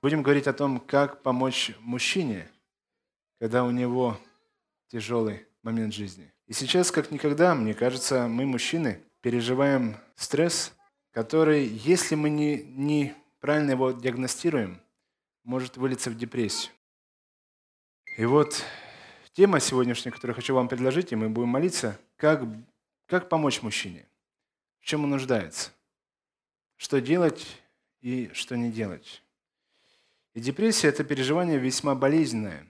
Будем говорить о том, как помочь мужчине, когда у него тяжелый момент жизни. И сейчас, как никогда, мне кажется, мы, мужчины, переживаем стресс, который, если мы не, не правильно его диагностируем, может вылиться в депрессию. И вот тема сегодняшняя, которую хочу вам предложить, и мы будем молиться, как, как помочь мужчине, в чем он нуждается, что делать и что не делать. И депрессия – это переживание весьма болезненное,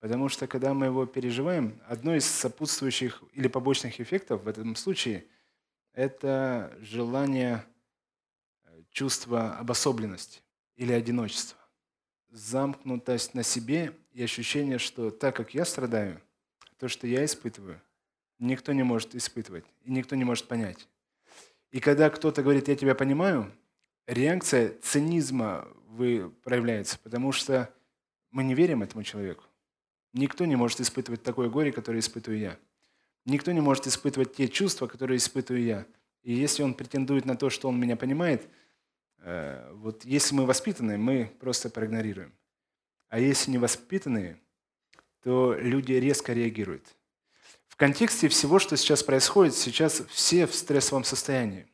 потому что когда мы его переживаем, одно из сопутствующих или побочных эффектов в этом случае – это желание, э, чувство обособленности или одиночества, замкнутость на себе и ощущение, что так как я страдаю, то, что я испытываю, никто не может испытывать и никто не может понять. И когда кто-то говорит, я тебя понимаю, реакция цинизма вы проявляется, потому что мы не верим этому человеку. Никто не может испытывать такое горе, которое испытываю я. Никто не может испытывать те чувства, которые испытываю я. И если он претендует на то, что он меня понимает, э, вот если мы воспитанные, мы просто проигнорируем. А если не воспитанные, то люди резко реагируют. В контексте всего, что сейчас происходит, сейчас все в стрессовом состоянии.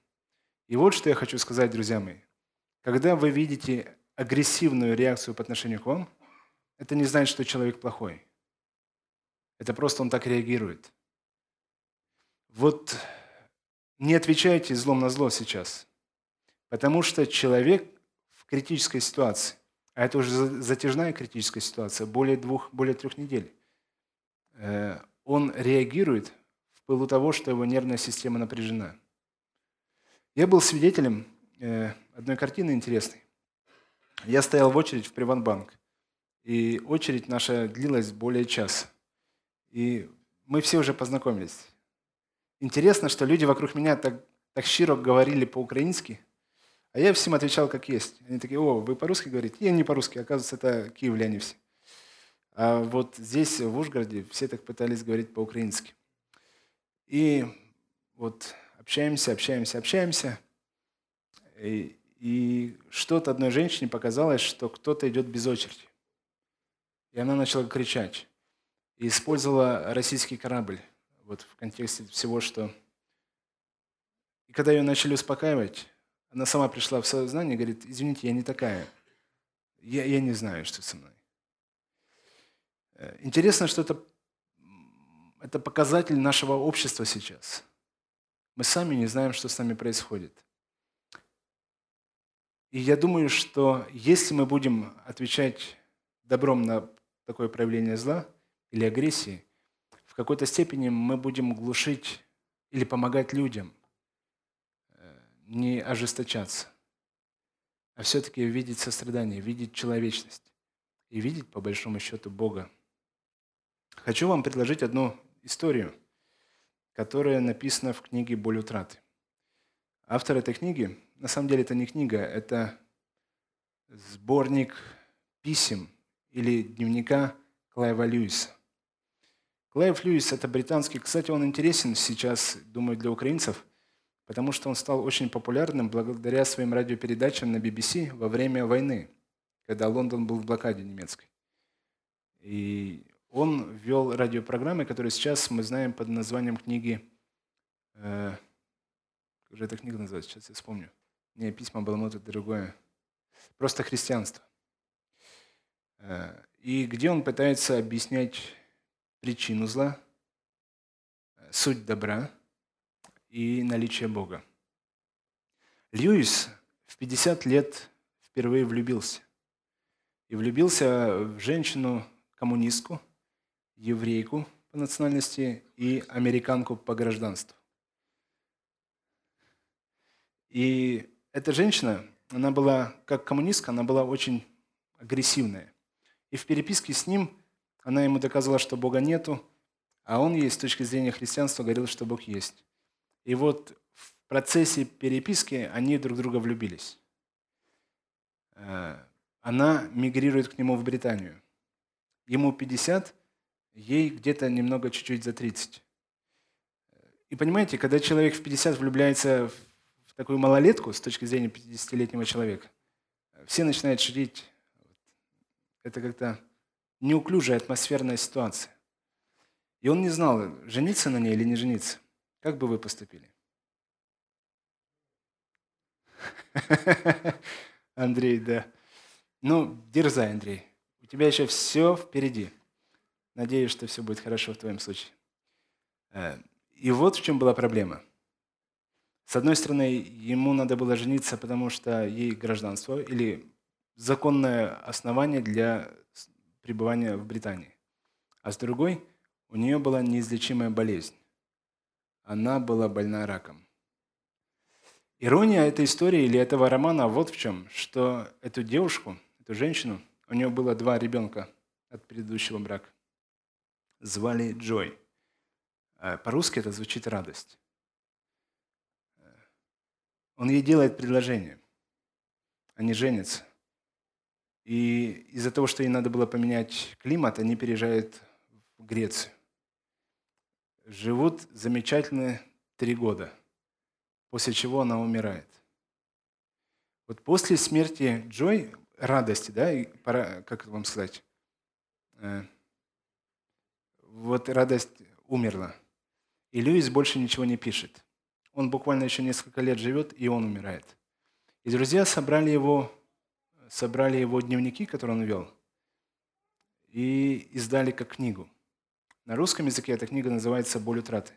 И вот что я хочу сказать, друзья мои. Когда вы видите агрессивную реакцию по отношению к вам, это не значит, что человек плохой. Это просто он так реагирует. Вот не отвечайте злом на зло сейчас, потому что человек в критической ситуации, а это уже затяжная критическая ситуация, более двух, более трех недель, э, он реагирует в пылу того, что его нервная система напряжена. Я был свидетелем э, одной картины интересной. Я стоял в очередь в Приватбанк, и очередь наша длилась более часа. И мы все уже познакомились. Интересно, что люди вокруг меня так, так щиро говорили по-украински, а я всем отвечал как есть. Они такие, о, вы по-русски говорите? Я не по-русски, оказывается, это киевляне все. А вот здесь, в Ужгороде, все так пытались говорить по-украински. И вот общаемся, общаемся, общаемся. И и что-то одной женщине показалось, что кто-то идет без очереди. И она начала кричать. И использовала российский корабль вот в контексте всего, что... И когда ее начали успокаивать, она сама пришла в сознание и говорит, извините, я не такая. Я, я не знаю, что со мной. Э, интересно, что это, это показатель нашего общества сейчас. Мы сами не знаем, что с нами происходит. И я думаю, что если мы будем отвечать добром на такое проявление зла или агрессии, в какой-то степени мы будем глушить или помогать людям э, не ожесточаться, а все-таки видеть сострадание, видеть человечность и видеть, по большому счету, Бога. Хочу вам предложить одну историю, которая написана в книге «Боль утраты». Автор этой книги на самом деле это не книга, это сборник писем или дневника Клайва Льюиса. Клайв Льюис – это британский, кстати, он интересен сейчас, думаю, для украинцев, потому что он стал очень популярным благодаря своим радиопередачам на BBC во время войны, когда Лондон был в блокаде немецкой. И он вел радиопрограммы, которые сейчас мы знаем под названием книги, э, как же эта книга называется, сейчас я вспомню – не письма Баламут, это другое. Просто христианство. Э, и где он пытается объяснять причину зла, суть добра и наличие Бога. Льюис в 50 лет впервые влюбился. И влюбился в женщину-коммунистку, еврейку по национальности и американку по гражданству. И эта женщина, она была, как коммунистка, она была очень агрессивная. И в переписке с ним она ему доказывала, что Бога нету, а он ей с точки зрения христианства говорил, что Бог есть. И вот в процессе переписки они друг друга влюбились. Э, она мигрирует к нему в Британию. Ему 50, ей где-то немного чуть-чуть за 30. И понимаете, когда человек в 50 влюбляется в такую малолетку с точки зрения 50-летнего человека, все начинают шутить, это как-то неуклюжая атмосферная ситуация. И он не знал, жениться на ней или не жениться. Как бы вы поступили? Андрей, да. Ну, дерзай, Андрей. У тебя еще все впереди. Надеюсь, что все будет хорошо в твоем случае. Э, и вот в чем была проблема. С одной стороны, ему надо было жениться, потому что ей гражданство или законное основание для пребывания в Британии. А с другой, у нее была неизлечимая болезнь. Она была больна раком. Ирония этой истории или этого романа вот в чем, что эту девушку, эту женщину, у нее было два ребенка от предыдущего брака. Звали Джой. А по-русски это звучит радость. Он ей делает предложение. Они женятся. И из-за того, что ей надо было поменять климат, они переезжают в Грецию. Живут замечательные три года, после чего она умирает. Вот после смерти Джой, радости, да, и пора, как вам сказать, э, вот радость умерла. И Льюис больше ничего не пишет. Он буквально еще несколько лет живет, и он умирает. И друзья собрали его собрали его дневники, которые он вел, и издали как книгу. На русском языке эта книга называется «Боль утраты».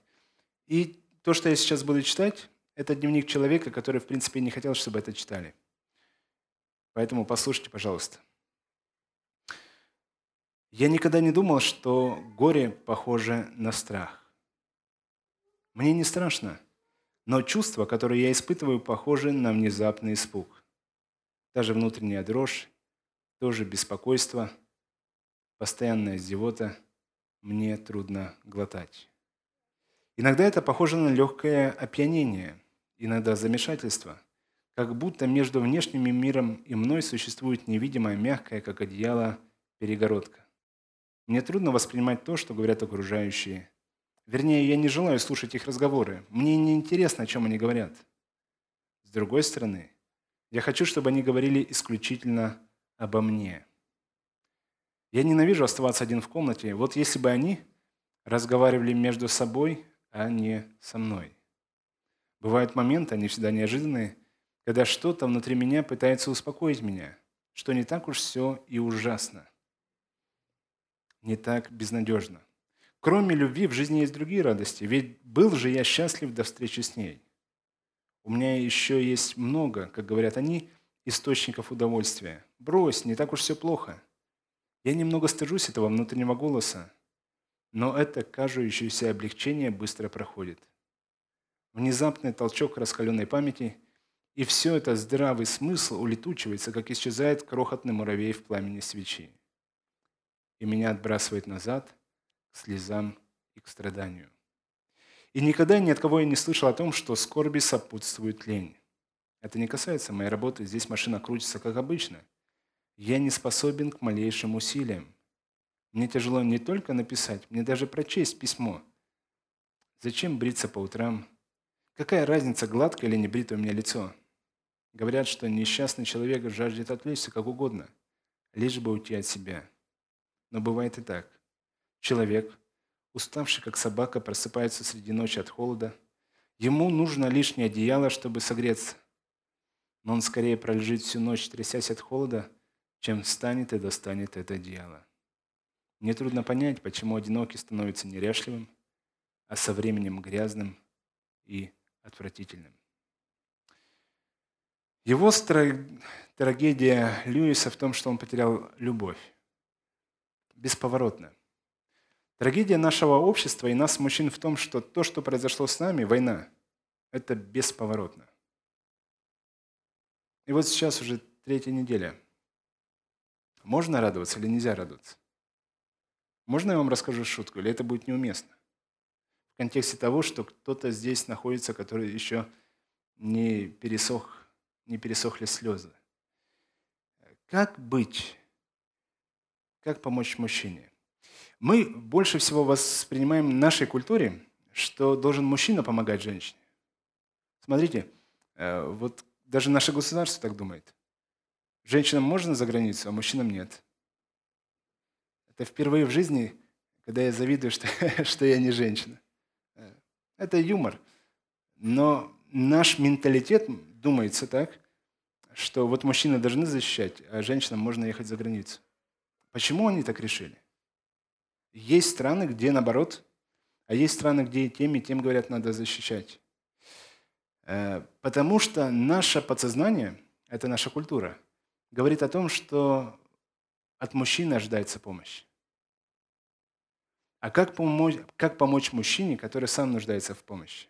И то, что я сейчас буду читать, это дневник человека, который, в принципе, не хотел, чтобы это читали. Поэтому послушайте, пожалуйста. Я никогда не думал, что горе похоже на страх. Мне не страшно, но чувства, которые я испытываю, похожи на внезапный испуг даже внутренняя дрожь, тоже беспокойство, постоянная зевота мне трудно глотать. Иногда это похоже на легкое опьянение, иногда замешательство, как будто между внешним миром и мной существует невидимая, мягкая, как одеяло, перегородка. Мне трудно воспринимать то, что говорят окружающие. Вернее, я не желаю слушать их разговоры. Мне не интересно, о чем они говорят. С другой стороны, я хочу, чтобы они говорили исключительно обо мне. Я ненавижу оставаться один в комнате. Вот если бы они разговаривали между собой, а не со мной. Бывают моменты, они всегда неожиданные, когда что-то внутри меня пытается успокоить меня, что не так уж все и ужасно, не так безнадежно. Кроме любви в жизни есть другие радости, ведь был же я счастлив до встречи с ней. У меня еще есть много, как говорят они, источников удовольствия. Брось, не так уж все плохо. Я немного стыжусь этого внутреннего голоса, но это кажущееся облегчение быстро проходит. Внезапный толчок раскаленной памяти, и все это здравый смысл улетучивается, как исчезает крохотный муравей в пламени свечи. И меня отбрасывает назад к слезам и к страданию. И никогда ни от кого я не слышал о том, что скорби сопутствует лень. Это не касается моей работы, здесь машина крутится как обычно. Я не способен к малейшим усилиям. Мне тяжело не только написать, мне даже прочесть письмо. Зачем бриться по утрам? Какая разница, гладкое или не бритое у меня лицо? Говорят, что несчастный человек жаждет отвлечься как угодно, лишь бы уйти от себя. Но бывает и так. Человек уставший, как собака, просыпается среди ночи от холода. Ему нужно лишнее одеяло, чтобы согреться. Но он скорее пролежит всю ночь, трясясь от холода, чем встанет и достанет это одеяло. Мне трудно понять, почему одинокий становится неряшливым, а со временем грязным и отвратительным. Его трагедия Льюиса в том, что он потерял любовь. Бесповоротно. Трагедия нашего общества и нас, мужчин, в том, что то, что произошло с нами, война, это бесповоротно. И вот сейчас уже третья неделя. Можно радоваться или нельзя радоваться? Можно я вам расскажу шутку, или это будет неуместно? В контексте того, что кто-то здесь находится, который еще не пересох, не пересохли слезы. Как быть? Как помочь мужчине? Мы больше всего воспринимаем в нашей культуре, что должен мужчина помогать женщине. Смотрите, э, вот даже наше государство так думает. Женщинам можно за границу, а мужчинам нет. Это впервые в жизни, когда я завидую, что, что я не женщина. Это юмор. Но наш менталитет думается так, что вот мужчины должны защищать, а женщинам можно ехать за границу. Почему они так решили? Есть страны, где наоборот, а есть страны, где тем, и тем говорят, надо защищать. Э, потому что наше подсознание, это наша культура, говорит о том, что от мужчины ожидается помощь. А как помочь, как помочь мужчине, который сам нуждается в помощи?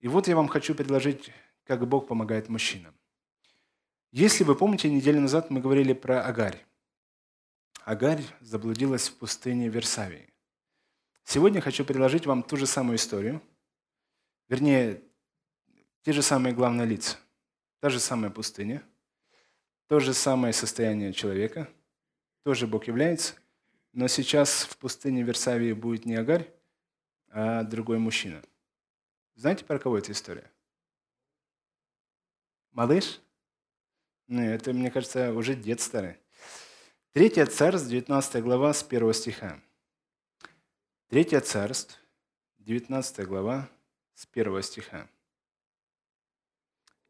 И вот я вам хочу предложить, как Бог помогает мужчинам. Если вы помните, неделю назад мы говорили про Агарь. Агарь заблудилась в пустыне Версавии. Сегодня хочу предложить вам ту же самую историю, вернее, те же самые главные лица, та же самая пустыня, то же самое состояние человека, тоже Бог является, но сейчас в пустыне Версавии будет не Агарь, а другой мужчина. Знаете, про кого эта история? Малыш? Ну, это, мне кажется, уже дед старый. Третье царство, 19 глава, с 1 стиха. Третье царство, 19 глава, с 1 стиха.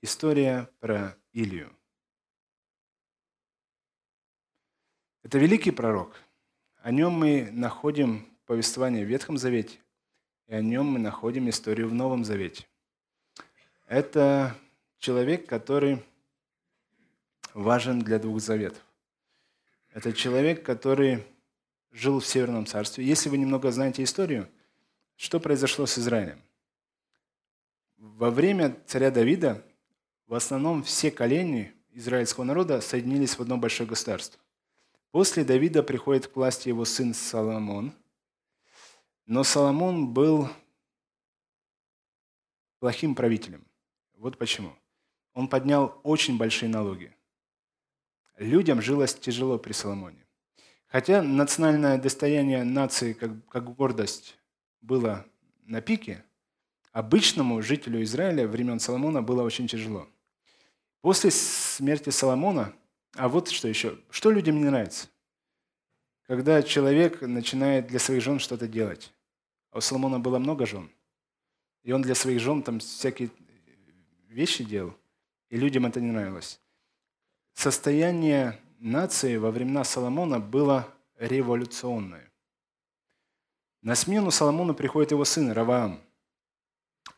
История про Илью. Это великий пророк. О нем мы находим повествование в Ветхом Завете, и о нем мы находим историю в Новом Завете. Это человек, который важен для двух заветов. Это человек, который жил в Северном Царстве. Если вы немного знаете историю, что произошло с Израилем? Во время царя Давида в основном все колени израильского народа соединились в одно большое государство. После Давида приходит к власти его сын Соломон. Но Соломон был плохим правителем. Вот почему. Он поднял очень большие налоги людям жилось тяжело при Соломоне. Хотя национальное достояние нации, как, как гордость, было на пике, обычному жителю Израиля времен Соломона было очень тяжело. После смерти Соломона, а вот что еще, что людям не нравится? Когда человек начинает для своих жен что-то делать. А у Соломона было много жен. И он для своих жен там всякие вещи делал. И людям это не нравилось состояние нации во времена Соломона было революционное. На смену Соломону приходит его сын Раваам.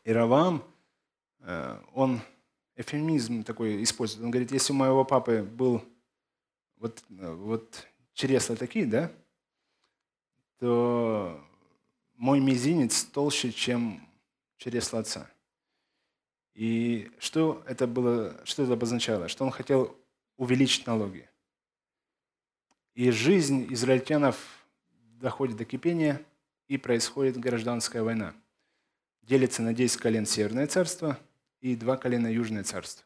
И Раваам, э, он эфемизм такой использует. Он говорит, если у моего папы был вот, вот чересла такие, да, то мой мизинец толще, чем чересла отца. И что это было, что это обозначало? Что он хотел увеличить налоги. И жизнь израильтянов доходит до кипения, и происходит гражданская война. Делится на 10 колен Северное царство и два колена Южное царство.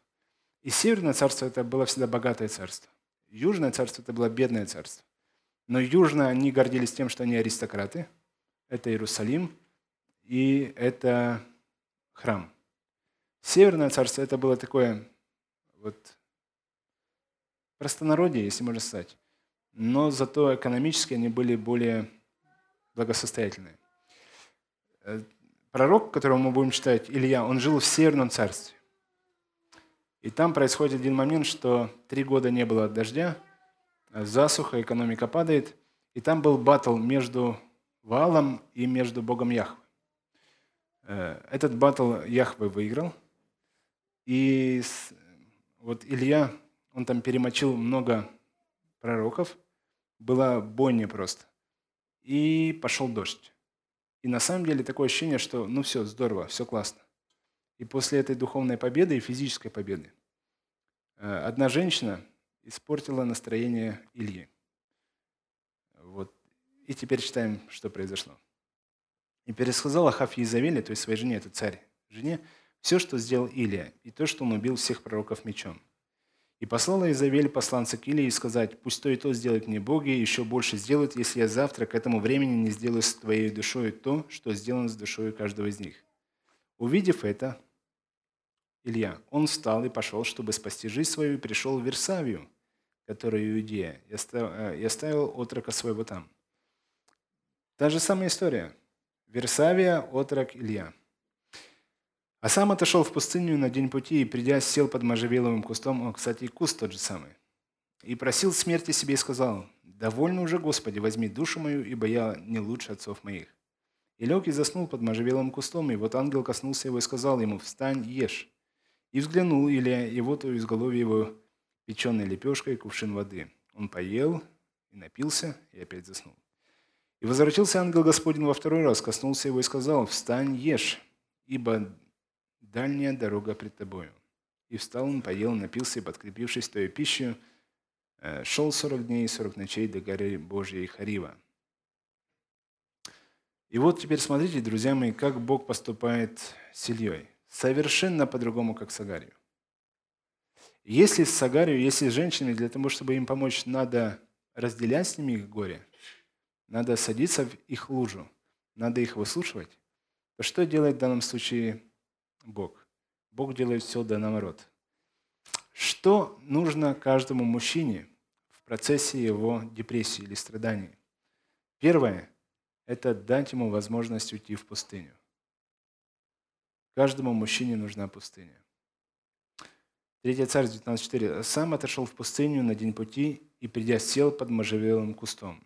И Северное царство это было всегда богатое царство. Южное царство это было бедное царство. Но южно они гордились тем, что они аристократы. Это Иерусалим и это храм. Северное царство это было такое вот простонародье, если можно сказать. Но зато экономически они были более благосостоятельные. Э, пророк, которого мы будем читать, Илья, он жил в Северном царстве. И там происходит один момент, что три года не было дождя, засуха, экономика падает. И там был батл между Ваалом и между Богом Яхве. Э, этот батл Яхве выиграл. И вот Илья он там перемочил много пророков, была бойня просто. И пошел дождь. И на самом деле такое ощущение, что ну все, здорово, все классно. И после этой духовной победы и физической победы э, одна женщина испортила настроение Ильи. Вот. И теперь читаем, что произошло. И пересказал Ахав Езавеле, то есть своей жене, это царь, жене, все, что сделал Илия, и то, что он убил всех пророков мечом. И послала Изавель посланца к Илии сказать, пусть то и то сделает мне боги, и еще больше сделают, если я завтра к этому времени не сделаю с твоей душой то, что сделано с душой каждого из них. Увидев это, Илья, он встал и пошел, чтобы спасти жизнь свою, и пришел в Версавию, который Иудея, и оставил отрока своего там. Та же самая история. Версавия, отрок Илья. А сам отошел в пустыню на день пути и, придя, сел под можжевеловым кустом, о, кстати, и куст тот же самый, и просил смерти себе и сказал, «Довольно уже, Господи, возьми душу мою, ибо я не лучше отцов моих». И лег и заснул под можжевелым кустом, и вот ангел коснулся его и сказал ему, «Встань, ешь». И взглянул Илья, и вот у изголовья его печеной лепешкой кувшин воды. Он поел и напился, и опять заснул. И возвратился ангел Господень во второй раз, коснулся его и сказал, «Встань, ешь, ибо дальняя дорога пред тобою». И встал он, поел, напился, и, подкрепившись той пищей, э, шел сорок дней и сорок ночей до горы Божьей Харива. И вот теперь смотрите, друзья мои, как Бог поступает с Ильей. Совершенно по-другому, как с Агарью. Если с Агарью, если с женщинами, для того, чтобы им помочь, надо разделять с ними их горе, надо садиться в их лужу, надо их выслушивать, то что делает в данном случае Бог? Бог делает все да наоборот. Что нужно каждому мужчине в процессе его депрессии или страданий? Первое – это дать ему возможность уйти в пустыню. Каждому мужчине нужна пустыня. Третья царь 19.4. «Сам отошел в пустыню на день пути и, придя, сел под можжевелым кустом».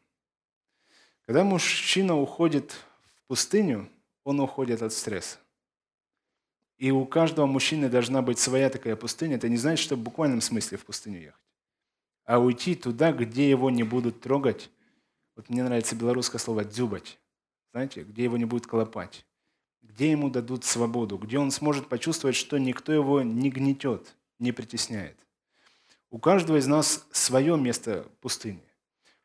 Когда мужчина уходит в пустыню, он уходит от стресса. И у каждого мужчины должна быть своя такая пустыня. Это не значит, что в буквальном смысле в пустыню ехать. А уйти туда, где его не будут трогать. Вот мне нравится белорусское слово «дзюбать». Знаете, где его не будут колопать. Где ему дадут свободу. Где он сможет почувствовать, что никто его не гнетет, не притесняет. У каждого из нас свое место пустыни.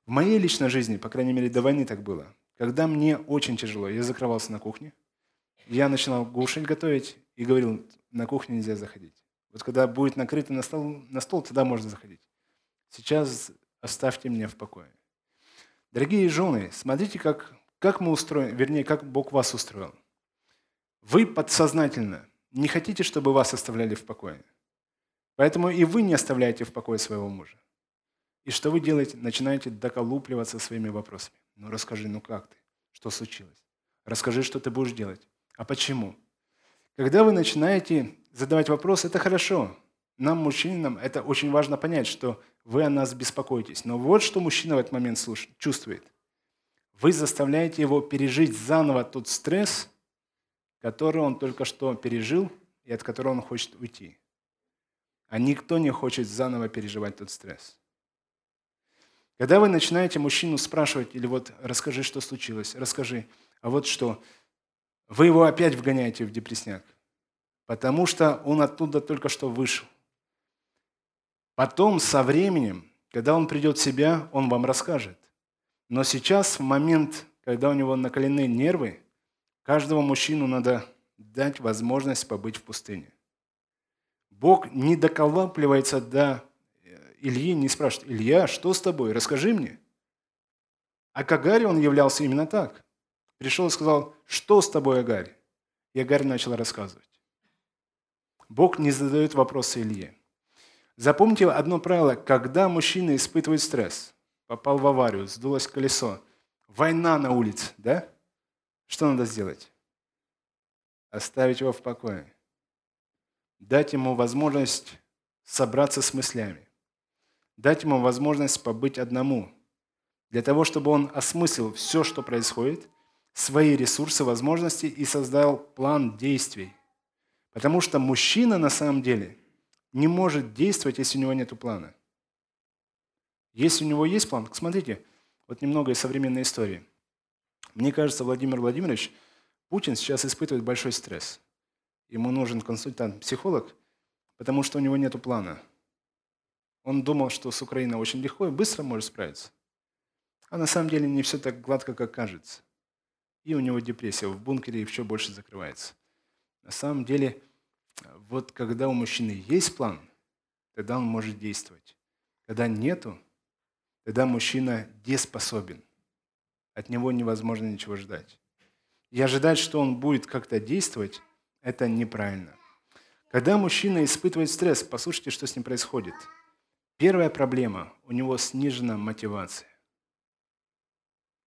В моей личной жизни, по крайней мере, до войны так было. Когда мне очень тяжело, я закрывался на кухне, я начинал кушать, готовить и говорил, на кухню нельзя заходить. Вот когда будет накрыто на стол, на стол, тогда можно заходить. Сейчас оставьте меня в покое. Дорогие жены, смотрите, как, как мы устроены, вернее, как Бог вас устроил. Вы подсознательно не хотите, чтобы вас оставляли в покое. Поэтому и вы не оставляете в покое своего мужа. И что вы делаете? Начинаете доколупливаться своими вопросами. Ну расскажи, ну как ты? Что случилось? Расскажи, что ты будешь делать. А почему? Когда вы начинаете задавать вопросы, это хорошо. Нам, мужчинам, это очень важно понять, что вы о нас беспокоитесь. Но вот что мужчина в этот момент чувствует. Вы заставляете его пережить заново тот стресс, который он только что пережил и от которого он хочет уйти. А никто не хочет заново переживать тот стресс. Когда вы начинаете мужчину спрашивать, или вот расскажи, что случилось, расскажи, а вот что, вы его опять вгоняете в депрессняк, потому что он оттуда только что вышел. Потом, со временем, когда он придет в себя, он вам расскажет. Но сейчас, в момент, когда у него накалены нервы, каждому мужчину надо дать возможность побыть в пустыне. Бог не доколапливается до Ильи не спрашивает, Илья, что с тобой? Расскажи мне. А к Агаре он являлся именно так. Пришел и сказал, что с тобой, Агарь? И Агарь начал рассказывать. Бог не задает вопросы Илье. Запомните одно правило. Когда мужчина испытывает стресс, попал в аварию, сдулось колесо, война на улице, да? Что надо сделать? Оставить его в покое. Дать ему возможность собраться с мыслями дать ему возможность побыть одному, для того, чтобы он осмыслил все, что происходит, свои ресурсы, возможности и создал план действий. Потому что мужчина на самом деле не может действовать, если у него нет плана. Если у него есть план, смотрите, вот немного из современной истории. Мне кажется, Владимир Владимирович, Путин сейчас испытывает большой стресс. Ему нужен консультант-психолог, потому что у него нет плана. Он думал, что с Украиной очень легко и быстро может справиться. А на самом деле не все так гладко, как кажется. И у него депрессия в бункере еще больше закрывается. На самом деле, вот когда у мужчины есть план, тогда он может действовать. Когда нету, тогда мужчина деспособен. От него невозможно ничего ждать. И ожидать, что он будет как-то действовать, это неправильно. Когда мужчина испытывает стресс, послушайте, что с ним происходит – Первая проблема – у него снижена мотивация.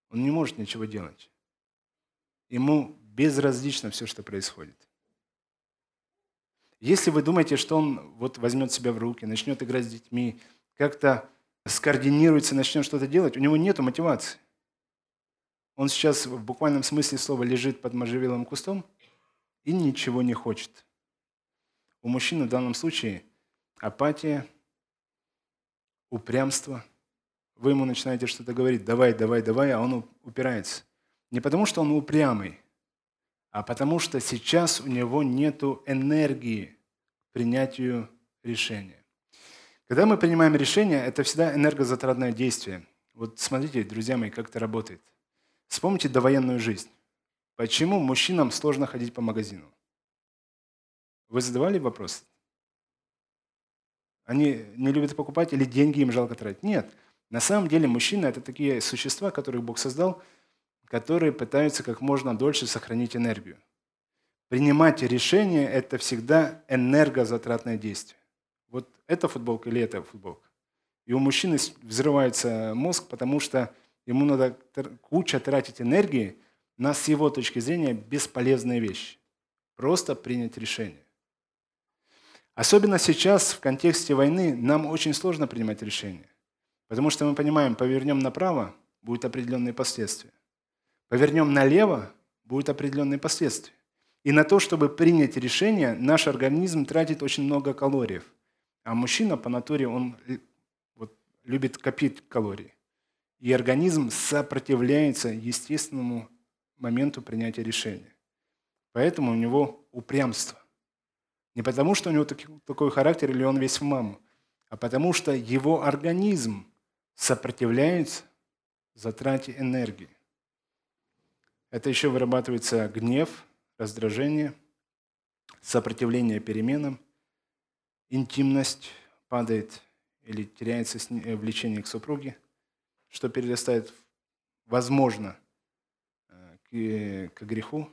Он не может ничего делать. Ему безразлично все, что происходит. Если вы думаете, что он вот возьмет себя в руки, начнет играть с детьми, как-то скоординируется, начнет что-то делать, у него нет мотивации. Он сейчас в буквальном смысле слова лежит под можжевелым кустом и ничего не хочет. У мужчины в данном случае апатия, упрямство. Вы ему начинаете что-то говорить, давай, давай, давай, а он упирается. Не потому, что он упрямый, а потому что сейчас у него нет энергии к принятию решения. Когда мы принимаем решение, это всегда энергозатратное действие. Вот смотрите, друзья мои, как это работает. Вспомните довоенную жизнь. Почему мужчинам сложно ходить по магазину? Вы задавали вопрос? Они не любят покупать или деньги им жалко тратить? Нет. На самом деле мужчины – это такие существа, которых Бог создал, которые пытаются как можно дольше сохранить энергию. Принимать решение – это всегда энергозатратное действие. Вот это футболка или это футболка. И у мужчины взрывается мозг, потому что ему надо куча тратить энергии на, с его точки зрения, бесполезные вещи. Просто принять решение. Особенно сейчас, в контексте войны, нам очень сложно принимать решения. Потому что мы понимаем, повернем направо, будут определенные последствия. Повернем налево, будут определенные последствия. И на то, чтобы принять решение, наш организм тратит очень много калорий. А мужчина по натуре, он вот, любит копить калории. И организм сопротивляется естественному моменту принятия решения. Поэтому у него упрямство. Не потому, что у него такой характер или он весь в маму, а потому что его организм сопротивляется затрате энергии. Это еще вырабатывается гнев, раздражение, сопротивление переменам, интимность падает или теряется э, влечение к супруге, что перерастает, возможно, э, к, к греху,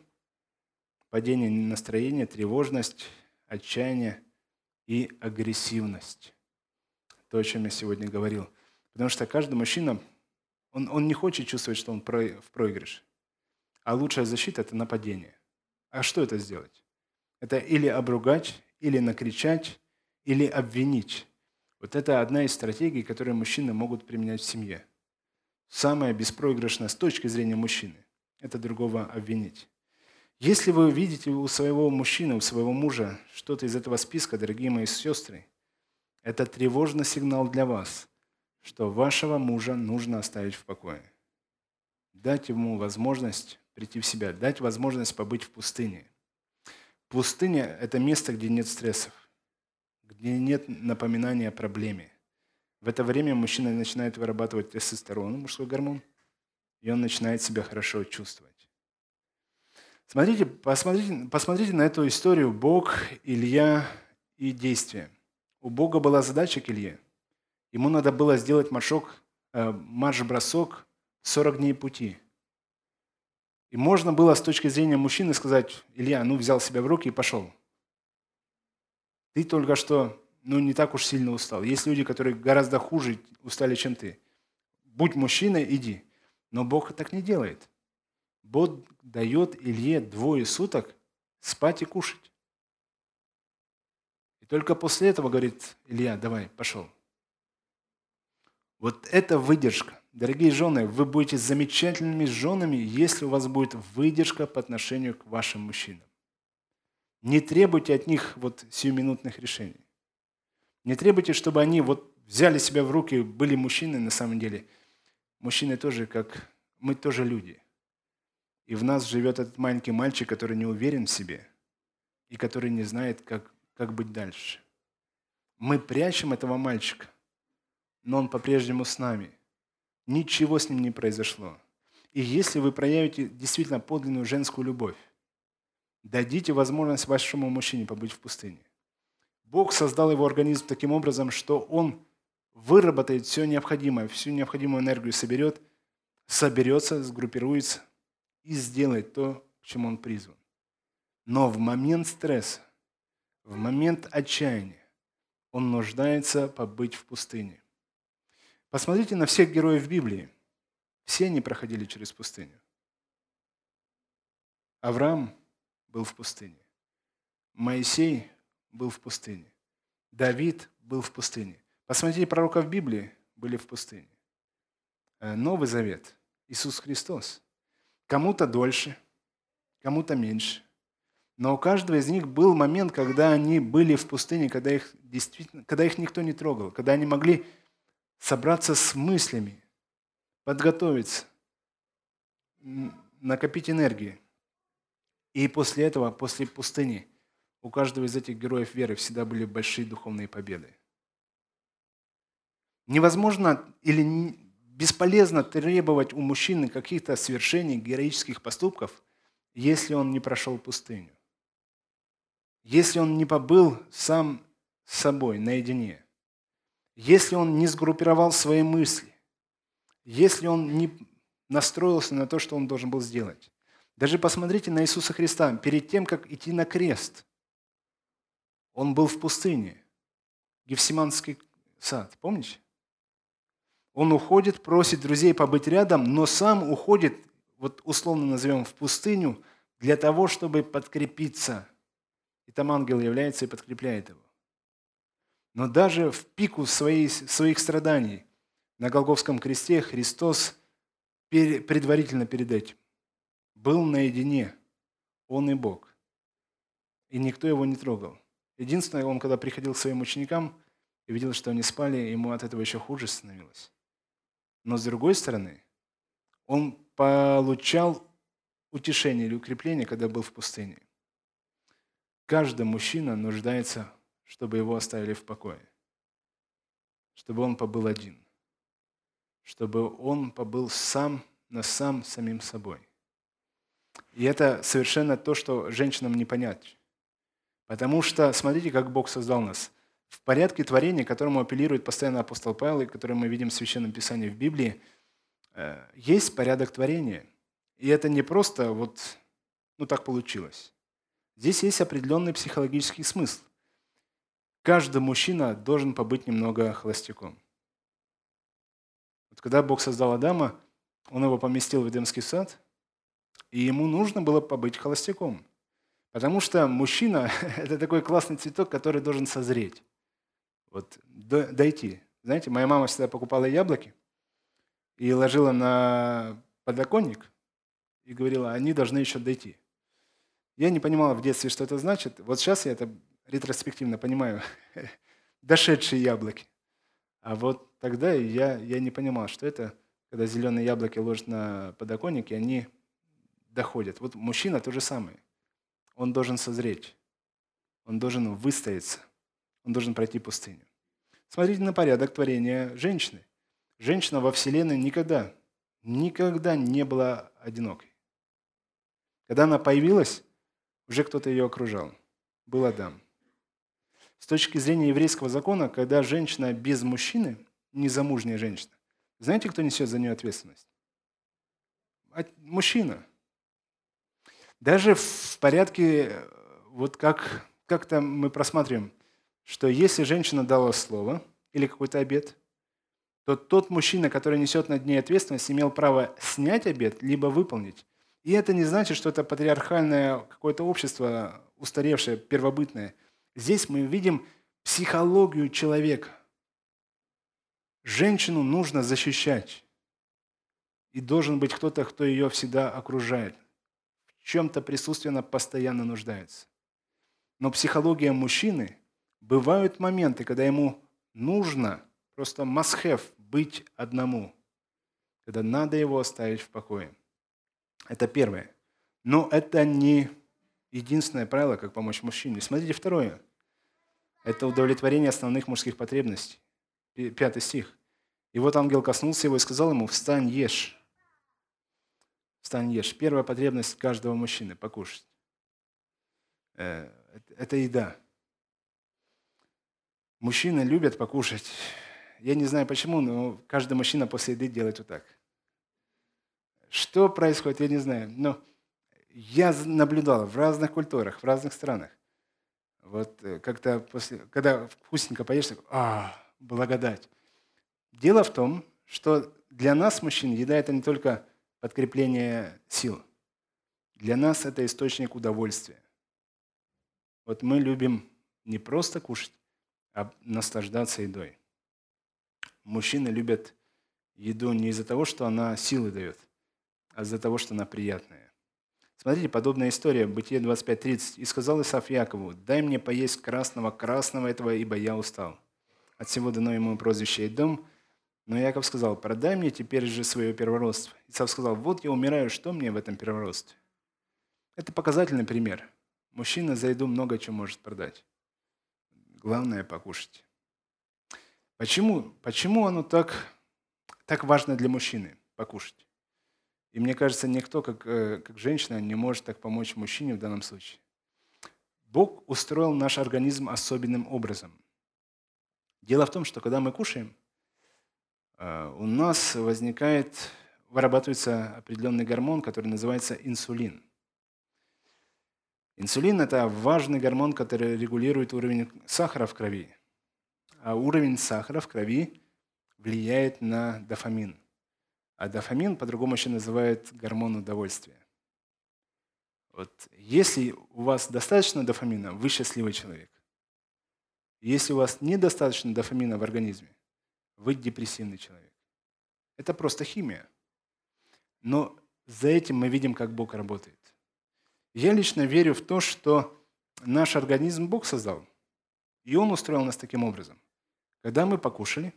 падение настроения, тревожность, отчаяние и агрессивность. То, о чем я сегодня говорил. Потому что каждый мужчина, он, он не хочет чувствовать, что он в проигрыше. А лучшая защита – это нападение. А что это сделать? Это или обругать, или накричать, или обвинить. Вот это одна из стратегий, которые мужчины могут применять в семье. Самая беспроигрышная с точки зрения мужчины – это другого обвинить. Если вы видите у своего мужчины, у своего мужа что-то из этого списка, дорогие мои сестры, это тревожный сигнал для вас, что вашего мужа нужно оставить в покое. Дать ему возможность прийти в себя, дать возможность побыть в пустыне. Пустыня – это место, где нет стрессов, где нет напоминания о проблеме. В это время мужчина начинает вырабатывать тестостерон, мужской гормон, и он начинает себя хорошо чувствовать. Смотрите, посмотрите, посмотрите на эту историю Бог, Илья и действия. У Бога была задача к Илье. Ему надо было сделать маршок, э, марш-бросок 40 дней пути – и можно было с точки зрения мужчины сказать, Илья, ну взял себя в руки и пошел. Ты только что ну, не так уж сильно устал. Есть люди, которые гораздо хуже устали, чем ты. Будь мужчиной, иди. Но Бог так не делает. Бог дает Илье двое суток спать и кушать. И только после этого говорит Илья, давай, пошел. Вот это выдержка. Дорогие жены, вы будете замечательными женами, если у вас будет выдержка по отношению к вашим мужчинам. Не требуйте от них вот сиюминутных решений. Не требуйте, чтобы они вот взяли себя в руки, были мужчины на самом деле. Мужчины тоже как... Мы тоже люди. И в нас живет этот маленький мальчик, который не уверен в себе и который не знает, как, как быть дальше. Мы прячем этого мальчика, но он по-прежнему с нами – Ничего с ним не произошло. И если вы проявите действительно подлинную женскую любовь, дадите возможность вашему мужчине побыть в пустыне. Бог создал его организм таким образом, что он выработает все необходимое, всю необходимую энергию соберет, соберется, сгруппируется и сделает то, к чему он призван. Но в момент стресса, в момент отчаяния, Он нуждается побыть в пустыне. Посмотрите на всех героев Библии. Все они проходили через пустыню. Авраам был в пустыне. Моисей был в пустыне. Давид был в пустыне. Посмотрите, пророков Библии были в пустыне. Э, Новый Завет, Иисус Христос. Кому-то дольше, кому-то меньше. Но у каждого из них был момент, когда они были в пустыне, когда их, действительно, когда их никто не трогал, когда они могли собраться с мыслями, подготовиться, накопить энергии. И после этого, после пустыни, у каждого из этих героев веры всегда были большие духовные победы. Невозможно или бесполезно требовать у мужчины каких-то свершений, героических поступков, если он не прошел пустыню. Если он не побыл сам с собой наедине. Если он не сгруппировал свои мысли. Если он не настроился на то, что он должен был сделать. Даже посмотрите на Иисуса Христа. Перед тем, как идти на крест, он был в пустыне. Гефсиманский сад, помните? Он уходит, просит друзей побыть рядом, но сам уходит, вот условно назовем, в пустыню, для того, чтобы подкрепиться. И там ангел является и подкрепляет его. Но даже в пику своих, своих страданий на Голговском кресте Христос предварительно перед этим был наедине, Он и Бог. И никто его не трогал. Единственное, он когда приходил к своим ученикам и видел, что они спали, ему от этого еще хуже становилось. Но с другой стороны, он получал утешение или укрепление, когда был в пустыне. Каждый мужчина нуждается, чтобы его оставили в покое, чтобы он побыл один, чтобы он побыл сам на сам самим собой. И это совершенно то, что женщинам не понять. Потому что, смотрите, как Бог создал нас. В порядке творения, к которому апеллирует постоянно апостол Павел, и который мы видим в Священном Писании в Библии, э, есть порядок творения. И это не просто вот, ну так получилось. Здесь есть определенный психологический смысл. Каждый мужчина должен побыть немного холостяком. Вот когда Бог создал Адама, он его поместил в Эдемский сад, и ему нужно было побыть холостяком. Потому что мужчина – это такой классный цветок, который должен созреть. Вот дойти. Знаете, моя мама всегда покупала яблоки и ложила на подоконник и говорила, они должны еще дойти. Я не понимала в детстве, что это значит. Вот сейчас я это ретроспективно понимаю. Дошедшие яблоки. А вот тогда я, я не понимал, что это, когда зеленые яблоки ложат на подоконник, и они доходят. Вот мужчина то же самое он должен созреть, он должен выстояться, он должен пройти пустыню. Смотрите на порядок творения женщины. Женщина во Вселенной никогда, никогда не была одинокой. Когда она появилась, уже кто-то ее окружал. Был Адам. С точки зрения еврейского закона, когда женщина без мужчины, незамужняя женщина, знаете, кто несет за нее ответственность? Мужчина. Даже в порядке, вот как, как-то мы просматриваем, что если женщина дала слово или какой-то обед, то тот мужчина, который несет над ней ответственность, имел право снять обед, либо выполнить. И это не значит, что это патриархальное какое-то общество, устаревшее, первобытное. Здесь мы видим психологию человека. Женщину нужно защищать. И должен быть кто-то, кто ее всегда окружает чем-то присутственно постоянно нуждается. Но психология мужчины, бывают моменты, когда ему нужно просто have быть одному, когда надо его оставить в покое. Это первое. Но это не единственное правило, как помочь мужчине. Смотрите второе. Это удовлетворение основных мужских потребностей. Пятый стих. И вот ангел коснулся его и сказал ему, встань, ешь. Встань, ешь. Первая потребность каждого мужчины – покушать. Э, это еда. Мужчины любят покушать. Я не знаю почему, но каждый мужчина после еды делает вот так. Что происходит, я не знаю. Но я наблюдал в разных культурах, в разных странах. Вот э, как-то после, когда вкусненько поешь, так, а, благодать. Дело в том, что для нас, мужчин, еда – это не только подкрепление сил. Для нас это источник удовольствия. Вот мы любим не просто кушать, а наслаждаться едой. Мужчины любят еду не из-за того, что она силы дает, а из-за того, что она приятная. Смотрите, подобная история, Бытие 25.30. «И сказал Исаф Якову, дай мне поесть красного, красного этого, ибо я устал». От всего дано ему прозвище Эдом. Но Яков сказал, продай мне теперь же свое первородство. Исаф сказал, вот я умираю, что мне в этом первородстве? Это показательный пример. Мужчина за еду много чего может продать. Главное – покушать. Почему, почему оно так, так важно для мужчины – покушать? И мне кажется, никто, как, э, как женщина, не может так помочь мужчине в данном случае. Бог устроил наш организм особенным образом. Дело в том, что когда мы кушаем, э, у нас возникает, вырабатывается определенный гормон, который называется инсулин. Инсулин – это важный гормон, который регулирует уровень сахара в крови. А уровень сахара в крови влияет на дофамин – а дофамин по-другому еще называют гормон удовольствия. Вот если у вас достаточно дофамина, вы счастливый человек. Если у вас недостаточно дофамина в организме, вы депрессивный человек. Это просто химия. Но за этим мы видим, как Бог работает. Я лично верю в то, что наш организм Бог создал. И Он устроил нас таким образом. Когда мы покушали,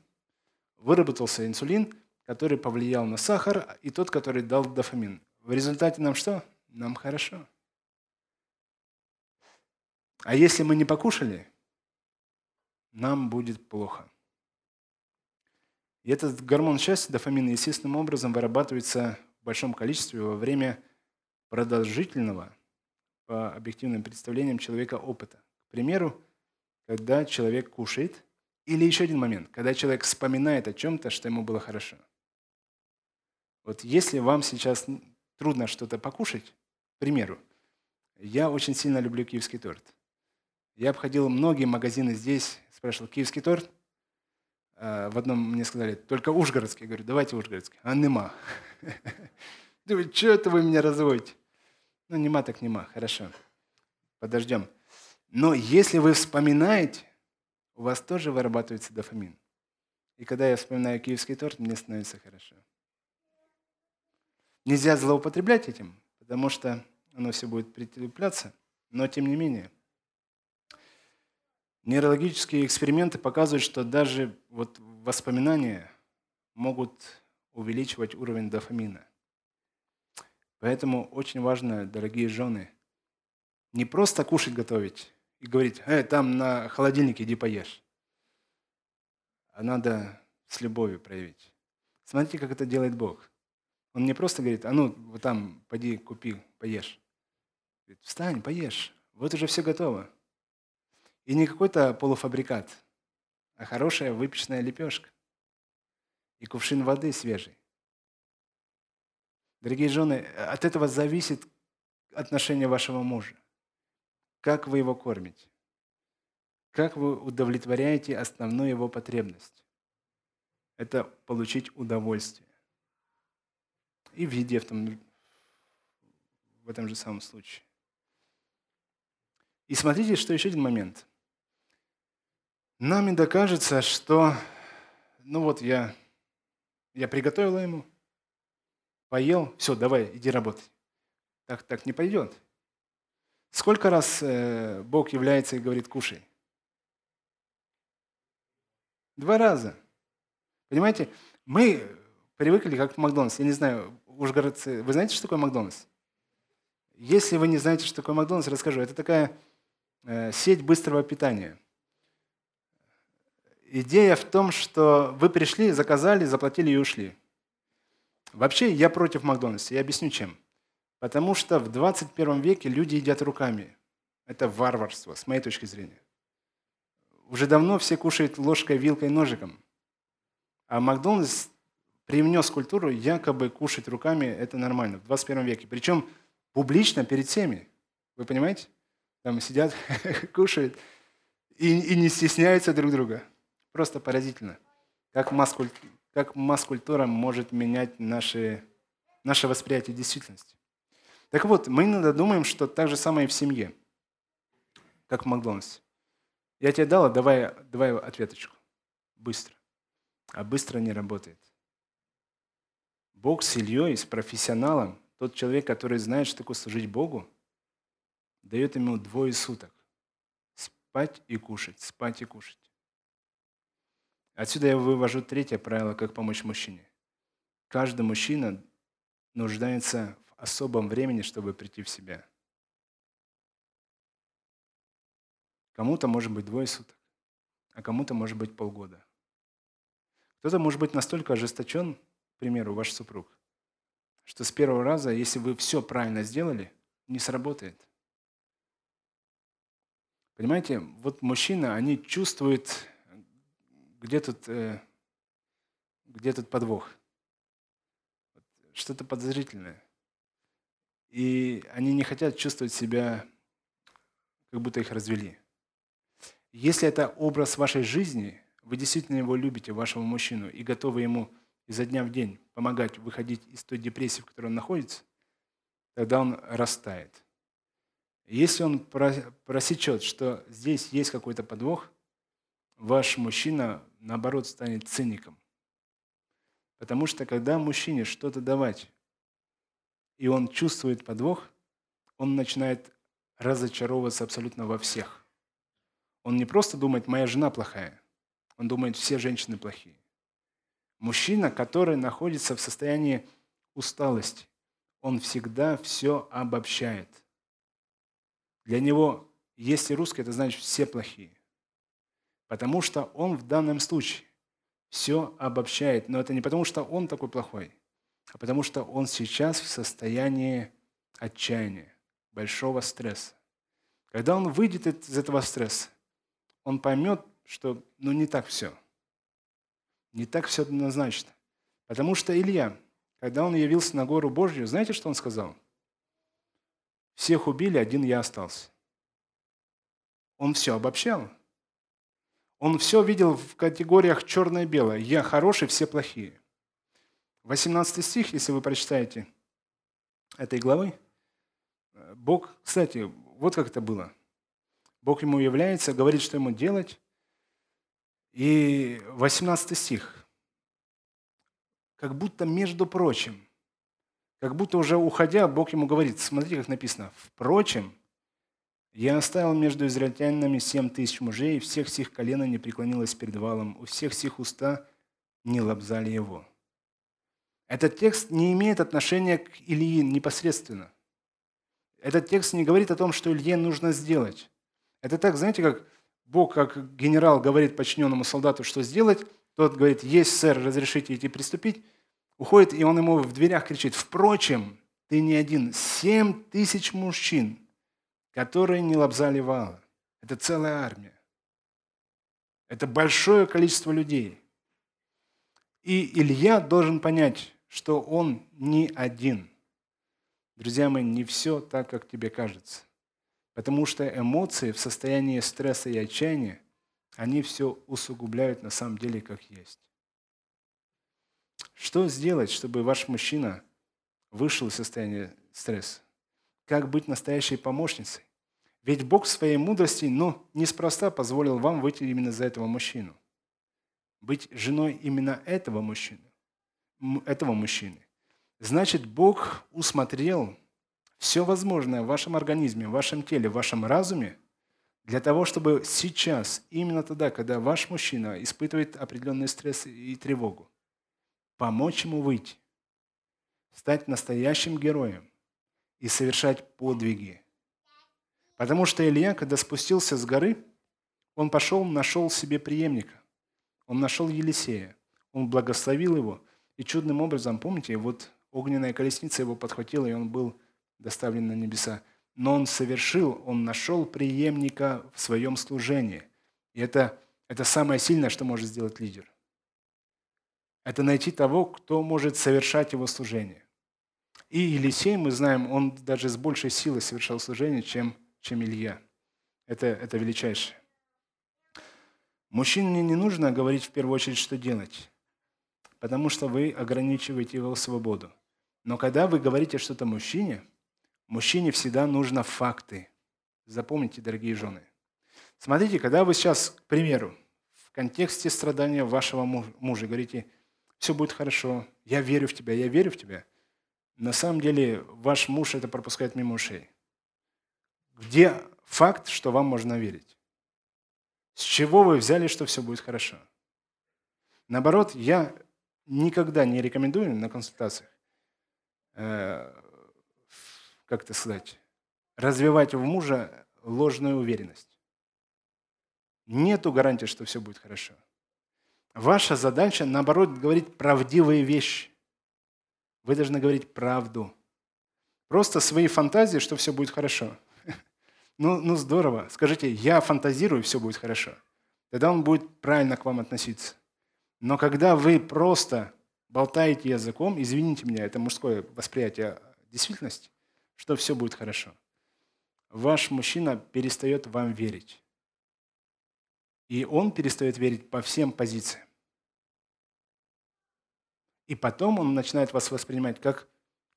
выработался инсулин, который повлиял на сахар, и тот, который дал дофамин. В результате нам что? Нам хорошо. А если мы не покушали, нам будет плохо. И этот гормон счастья, дофамин, естественным образом вырабатывается в большом количестве во время продолжительного, по объективным представлениям человека, опыта. К примеру, когда человек кушает, или еще один момент, когда человек вспоминает о чем-то, что ему было хорошо – вот если вам сейчас трудно что-то покушать, к примеру, я очень сильно люблю киевский торт. Я обходил многие магазины здесь, спрашивал, киевский торт? А, в одном мне сказали, только ужгородский. Я говорю, давайте ужгородский. А нема. Думаю, что это вы меня разводите? Ну, нема так нема, хорошо. Подождем. Но если вы вспоминаете, у вас тоже вырабатывается дофамин. И когда я вспоминаю киевский торт, мне становится хорошо. Нельзя злоупотреблять этим, потому что оно все будет притупляться, но тем не менее. Нейрологические эксперименты показывают, что даже вот воспоминания могут увеличивать уровень дофамина. Поэтому очень важно, дорогие жены, не просто кушать готовить и говорить, э, там на холодильнике иди поешь. А надо с любовью проявить. Смотрите, как это делает Бог. Он не просто говорит, а ну, вот там, поди, купи, поешь. Говорит, встань, поешь. Вот уже все готово. И не какой-то полуфабрикат, а хорошая выпечная лепешка. И кувшин воды свежий. Дорогие жены, от этого зависит отношение вашего мужа. Как вы его кормите? Как вы удовлетворяете основную его потребность? Это получить удовольствие. И в в, том, в этом же самом случае. И смотрите, что еще один момент. Нам иногда кажется, что, ну вот я, я приготовила ему, поел, все, давай, иди работай. Так, так не пойдет. Сколько раз э, Бог является и говорит, кушай? Два раза. Понимаете, мы привыкли как в Макдональдс. Я не знаю, ужгородцы, вы знаете, что такое Макдональдс? Если вы не знаете, что такое Макдональдс, расскажу. Это такая э, сеть быстрого питания. Идея в том, что вы пришли, заказали, заплатили и ушли. Вообще, я против Макдональдса. Я объясню, чем. Потому что в 21 веке люди едят руками. Это варварство, с моей точки зрения. Уже давно все кушают ложкой, вилкой, ножиком. А Макдональдс привнес культуру, якобы кушать руками – это нормально в 21 веке. Причем публично перед всеми. Вы понимаете? там сидят, кушают и, и не стесняются друг друга. Просто поразительно, как масс-культура, как масс-культура может менять наши, наше восприятие действительности. Так вот, мы иногда думаем, что так же самое и в семье, как в Макдональдсе. Я тебе дала, давай, давай ответочку. Быстро. А быстро не работает. Бог с Ильей, с профессионалом, тот человек, который знает, что такое служить Богу, дает ему двое суток. Спать и кушать, спать и кушать. Отсюда я вывожу третье правило, как помочь мужчине. Каждый мужчина нуждается в особом времени, чтобы прийти в себя. Кому-то может быть двое суток, а кому-то может быть полгода. Кто-то может быть настолько ожесточен, примеру, ваш супруг, что с первого раза, если вы все правильно сделали, не сработает. Понимаете, вот мужчина, они чувствуют, где тут, э, где тут подвох. Что-то подозрительное. И они не хотят чувствовать себя, как будто их развели. Если это образ вашей жизни, вы действительно его любите, вашего мужчину, и готовы ему изо дня в день помогать выходить из той депрессии, в которой он находится, тогда он растает. Если он просечет, что здесь есть какой-то подвох, ваш мужчина, наоборот, станет циником. Потому что когда мужчине что-то давать, и он чувствует подвох, он начинает разочаровываться абсолютно во всех. Он не просто думает, моя жена плохая. Он думает, все женщины плохие. Мужчина, который находится в состоянии усталости, он всегда все обобщает. Для него, если русский, это значит все плохие. Потому что он в данном случае все обобщает. Но это не потому, что он такой плохой, а потому что он сейчас в состоянии отчаяния, большого стресса. Когда он выйдет из этого стресса, он поймет, что ну не так все. Не так все однозначно. Потому что Илья, когда он явился на гору Божью, знаете, что он сказал? Всех убили, один я остался. Он все обобщал. Он все видел в категориях черное и белое. Я хороший, все плохие. 18 стих, если вы прочитаете этой главы, Бог, кстати, вот как это было – Бог ему является, говорит, что ему делать. И 18 стих. Как будто, между прочим, как будто уже уходя, Бог ему говорит, смотрите, как написано, «Впрочем, я оставил между израильтянами семь тысяч мужей, и всех сих колено не преклонилось перед валом, у всех сих уста не лобзали его». Этот текст не имеет отношения к Ильи непосредственно. Этот текст не говорит о том, что Илье нужно сделать. Это так, знаете, как Бог, как генерал говорит подчиненному солдату, что сделать, тот говорит, есть, сэр, разрешите идти приступить, уходит, и он ему в дверях кричит, впрочем, ты не один, семь тысяч мужчин, которые не лобзали вала. Это целая армия. Это большое количество людей. И Илья должен понять, что он не один. Друзья мои, не все так, как тебе кажется. Потому что эмоции в состоянии стресса и отчаяния, они все усугубляют на самом деле как есть. Что сделать, чтобы ваш мужчина вышел из состояния стресса? Как быть настоящей помощницей? Ведь Бог в своей мудрости, ну, неспроста позволил вам выйти именно за этого мужчину. Быть женой именно этого мужчины. Этого мужчины. Значит, Бог усмотрел все возможное в вашем организме, в вашем теле, в вашем разуме, для того, чтобы сейчас, именно тогда, когда ваш мужчина испытывает определенный стресс и тревогу, помочь ему выйти, стать настоящим героем и совершать подвиги. Потому что Илья, когда спустился с горы, он пошел, нашел себе преемника. Он нашел Елисея. Он благословил его. И чудным образом, помните, вот огненная колесница его подхватила, и он был доставлен на небеса. Но он совершил, он нашел преемника в своем служении. И это, это самое сильное, что может сделать лидер. Это найти того, кто может совершать его служение. И Елисей, мы знаем, он даже с большей силой совершал служение, чем, чем Илья. Это, это величайшее. Мужчине не нужно говорить в первую очередь, что делать, потому что вы ограничиваете его свободу. Но когда вы говорите что-то мужчине, мужчине всегда нужно факты. Запомните, дорогие жены. Смотрите, когда вы сейчас, к примеру, в контексте страдания вашего мужа говорите, все будет хорошо, я верю в тебя, я верю в тебя, на самом деле ваш муж это пропускает мимо ушей. Где факт, что вам можно верить? С чего вы взяли, что все будет хорошо? Наоборот, я никогда не рекомендую на консультациях, э, как это сказать, развивать в мужа ложную уверенность. Нету гарантии, что все будет хорошо. Ваша задача, наоборот, говорить правдивые вещи. Вы должны говорить правду. Просто свои фантазии, что все будет хорошо. Ну, ну здорово. Скажите, я фантазирую, все будет хорошо. Тогда он будет правильно к вам относиться. Но когда вы просто болтаете языком, извините меня, это мужское восприятие действительности, что все будет хорошо. Ваш мужчина перестает вам верить. И он перестает верить по всем позициям. И потом он начинает вас воспринимать как,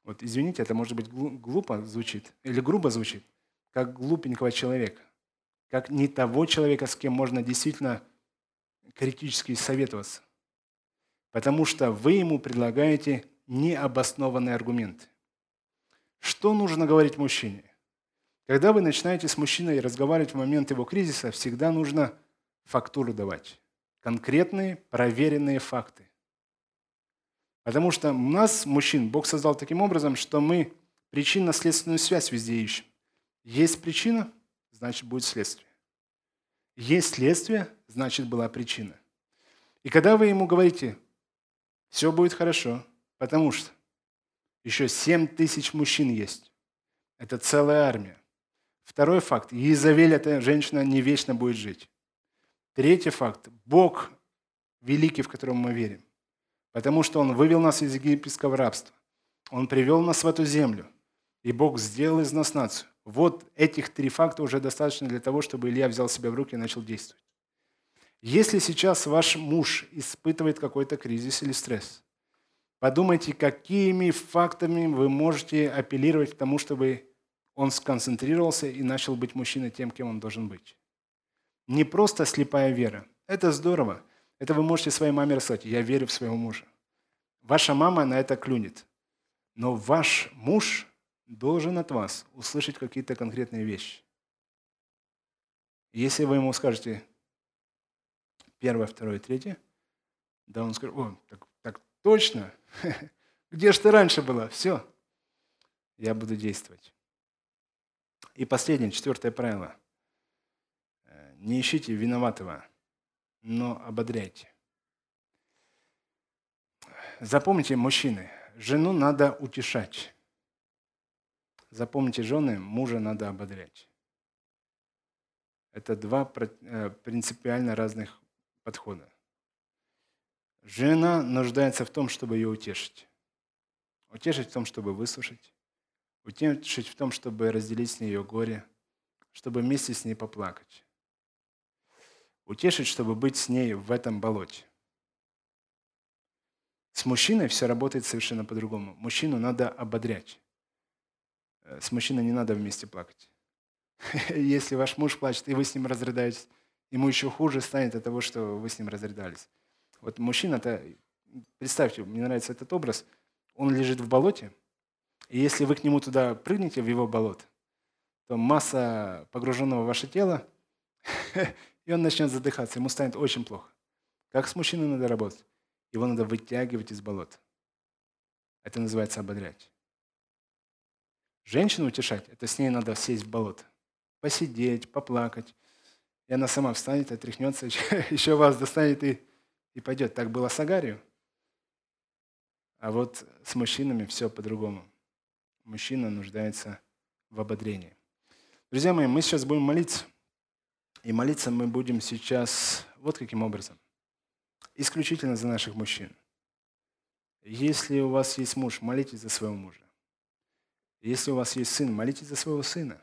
вот извините, это может быть глупо звучит, или грубо звучит, как глупенького человека, как не того человека, с кем можно действительно критически советоваться. Потому что вы ему предлагаете необоснованные аргументы. Что нужно говорить мужчине? Когда вы начинаете с мужчиной разговаривать в момент его кризиса, всегда нужно фактуру давать. Конкретные, проверенные факты. Потому что у нас, мужчин, Бог создал таким образом, что мы причинно-следственную связь везде ищем. Есть причина, значит будет следствие. Есть следствие, значит была причина. И когда вы ему говорите, все будет хорошо, потому что еще 7 тысяч мужчин есть. Это целая армия. Второй факт. Иезавель, эта женщина, не вечно будет жить. Третий факт. Бог великий, в котором мы верим. Потому что Он вывел нас из египетского рабства. Он привел нас в эту землю. И Бог сделал из нас нацию. Вот этих три факта уже достаточно для того, чтобы Илья взял себя в руки и начал действовать. Если сейчас ваш муж испытывает какой-то кризис или стресс, подумайте, какими фактами вы можете апеллировать к тому, чтобы он сконцентрировался и начал быть мужчиной тем, кем он должен быть. Не просто слепая вера. Это здорово. Это вы можете своей маме рассказать. Я верю в своего мужа. Ваша мама на это клюнет. Но ваш муж должен от вас услышать какие-то конкретные вещи. Если вы ему скажете первое, второе, третье, да он скажет, о, так, точно, где же ты раньше была? Все, я буду действовать. И последнее, четвертое правило. Э, не ищите виноватого, но ободряйте. Запомните, мужчины, жену надо утешать. Запомните, жены, мужа надо ободрять. Это два э, принципиально разных подхода. Жена нуждается в том, чтобы ее утешить. Утешить в том, чтобы выслушать. Утешить в том, чтобы разделить с ней ее горе, чтобы вместе с ней поплакать. Утешить, чтобы быть с ней в этом болоте. С мужчиной все работает совершенно по-другому. Мужчину надо ободрять. Э, с мужчиной не надо вместе плакать. Если ваш муж плачет, и вы с ним разрыдаетесь, ему еще хуже станет от того, что вы с ним разрыдались. Вот мужчина-то, представьте, мне нравится этот образ, он лежит в болоте, и если вы к нему туда прыгнете, в его болото, то масса погруженного в ваше тело, и он начнет задыхаться, ему станет очень плохо. Как с мужчиной надо работать? Его надо вытягивать из болота. Это называется ободрять. Женщину утешать, это с ней надо сесть в болото. Посидеть, поплакать. И она сама встанет, отряхнется, еще вас достанет и, и пойдет. Так было с Агарью. А вот с мужчинами все по-другому. Мужчина нуждается в ободрении. Друзья мои, мы сейчас будем молиться. И молиться мы будем сейчас вот каким образом. Исключительно за наших мужчин. Если у вас есть муж, молитесь за своего мужа. Если у вас есть сын, молитесь за своего сына.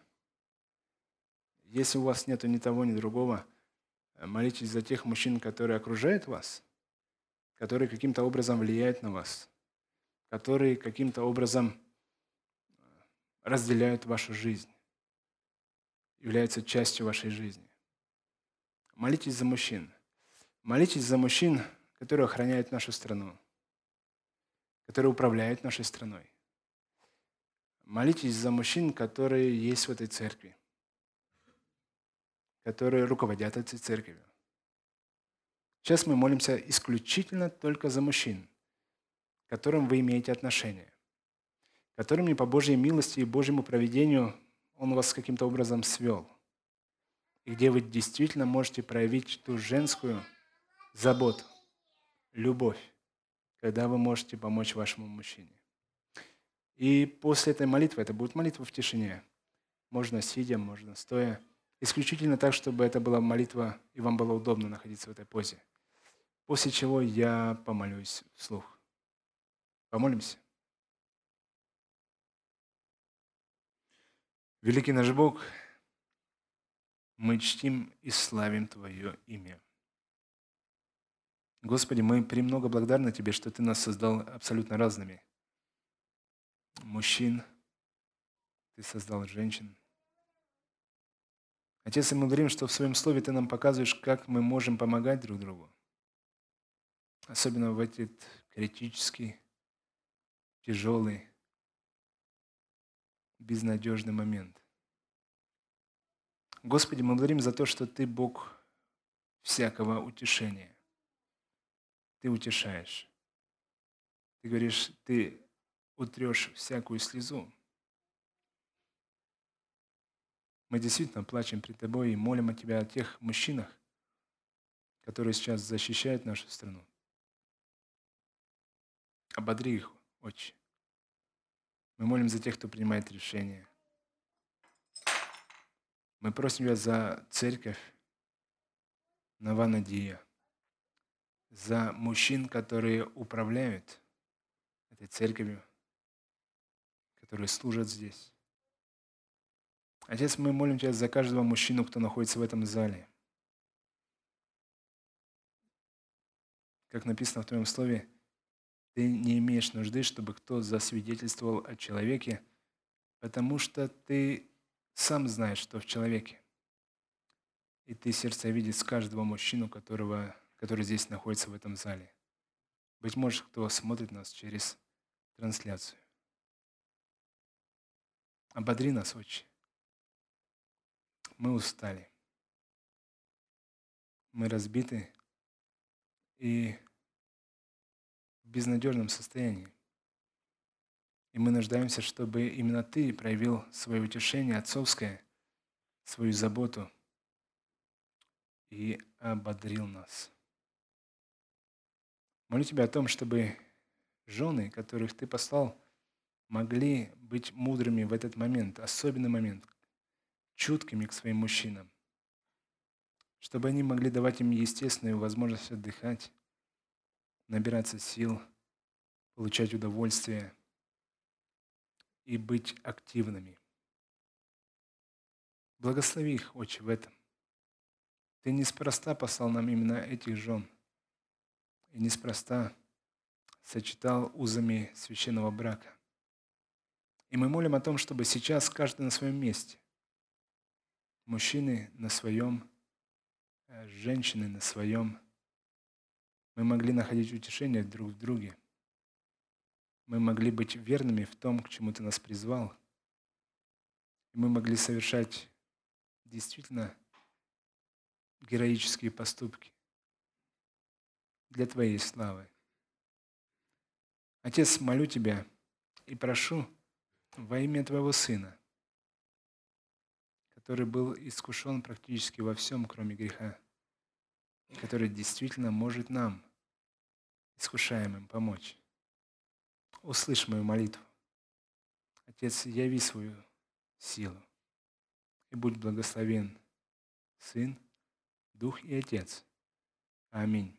Если у вас нету ни того, ни другого, молитесь за тех мужчин, которые окружают вас, которые каким-то образом влияют на вас, которые каким-то образом э, разделяют вашу жизнь, являются частью вашей жизни. Молитесь за мужчин. Молитесь за мужчин, которые охраняют нашу страну, которые управляют нашей страной. Молитесь за мужчин, которые есть в этой церкви, которые руководят этой церковью. Сейчас мы молимся исключительно только за мужчин, к которым вы имеете отношение, которыми по Божьей милости и Божьему проведению Он вас каким-то образом свел, и где вы действительно можете проявить ту женскую заботу, любовь, когда вы можете помочь вашему мужчине. И после этой молитвы, это будет молитва в тишине, можно сидя, можно стоя, исключительно так, чтобы это была молитва, и вам было удобно находиться в этой позе. После чего я помолюсь вслух. Помолимся. Великий наш Бог, мы чтим и славим Твое имя. Господи, мы премного благодарны Тебе, что Ты нас создал абсолютно разными. Мужчин, Ты создал женщин. Отец, и мы говорим, что в Своем Слове Ты нам показываешь, как мы можем помогать друг другу. Особенно в этот критический, тяжелый, безнадежный момент. Господи, мы благодарим за то, что Ты Бог всякого утешения ты утешаешь. Ты говоришь, ты утрешь всякую слезу. Мы действительно плачем пред Тобой и молим о Тебя о тех мужчинах, которые сейчас защищают нашу страну. Ободри их, Отче. Мы молим за тех, кто принимает решения. Мы просим Тебя за церковь Наванадия за мужчин, которые управляют этой церковью, которые служат здесь. Отец, мы молим Тебя за каждого мужчину, кто находится в этом зале. Как написано в Твоем Слове, ты не имеешь нужды, чтобы кто засвидетельствовал о человеке, потому что ты сам знаешь, что в человеке. И ты сердце видишь каждого мужчину, которого который здесь находится в этом зале. Быть может, кто смотрит нас через трансляцию. Ободри нас, Отче. Мы устали. Мы разбиты и в безнадежном состоянии. И мы нуждаемся, чтобы именно Ты проявил свое утешение отцовское, свою заботу и ободрил нас. Молю Тебя о том, чтобы жены, которых Ты послал, могли быть мудрыми в этот момент, особенный момент, чуткими к своим мужчинам, чтобы они могли давать им естественную возможность отдыхать, набираться сил, получать удовольствие и быть активными. Благослови их, Отче, в этом. Ты неспроста послал нам именно этих жен – и неспроста сочетал узами священного брака. И мы молим о том, чтобы сейчас каждый на своем месте, мужчины на своем, э, женщины на своем, мы могли находить утешение друг в друге. Мы могли быть верными в том, к чему Ты нас призвал. И мы могли совершать действительно героические поступки для Твоей славы. Отец, молю Тебя и прошу во имя Твоего Сына, который был искушен практически во всем, кроме греха, и который действительно может нам, искушаемым, помочь. Услышь мою молитву. Отец, яви свою силу и будь благословен Сын, Дух и Отец. Аминь.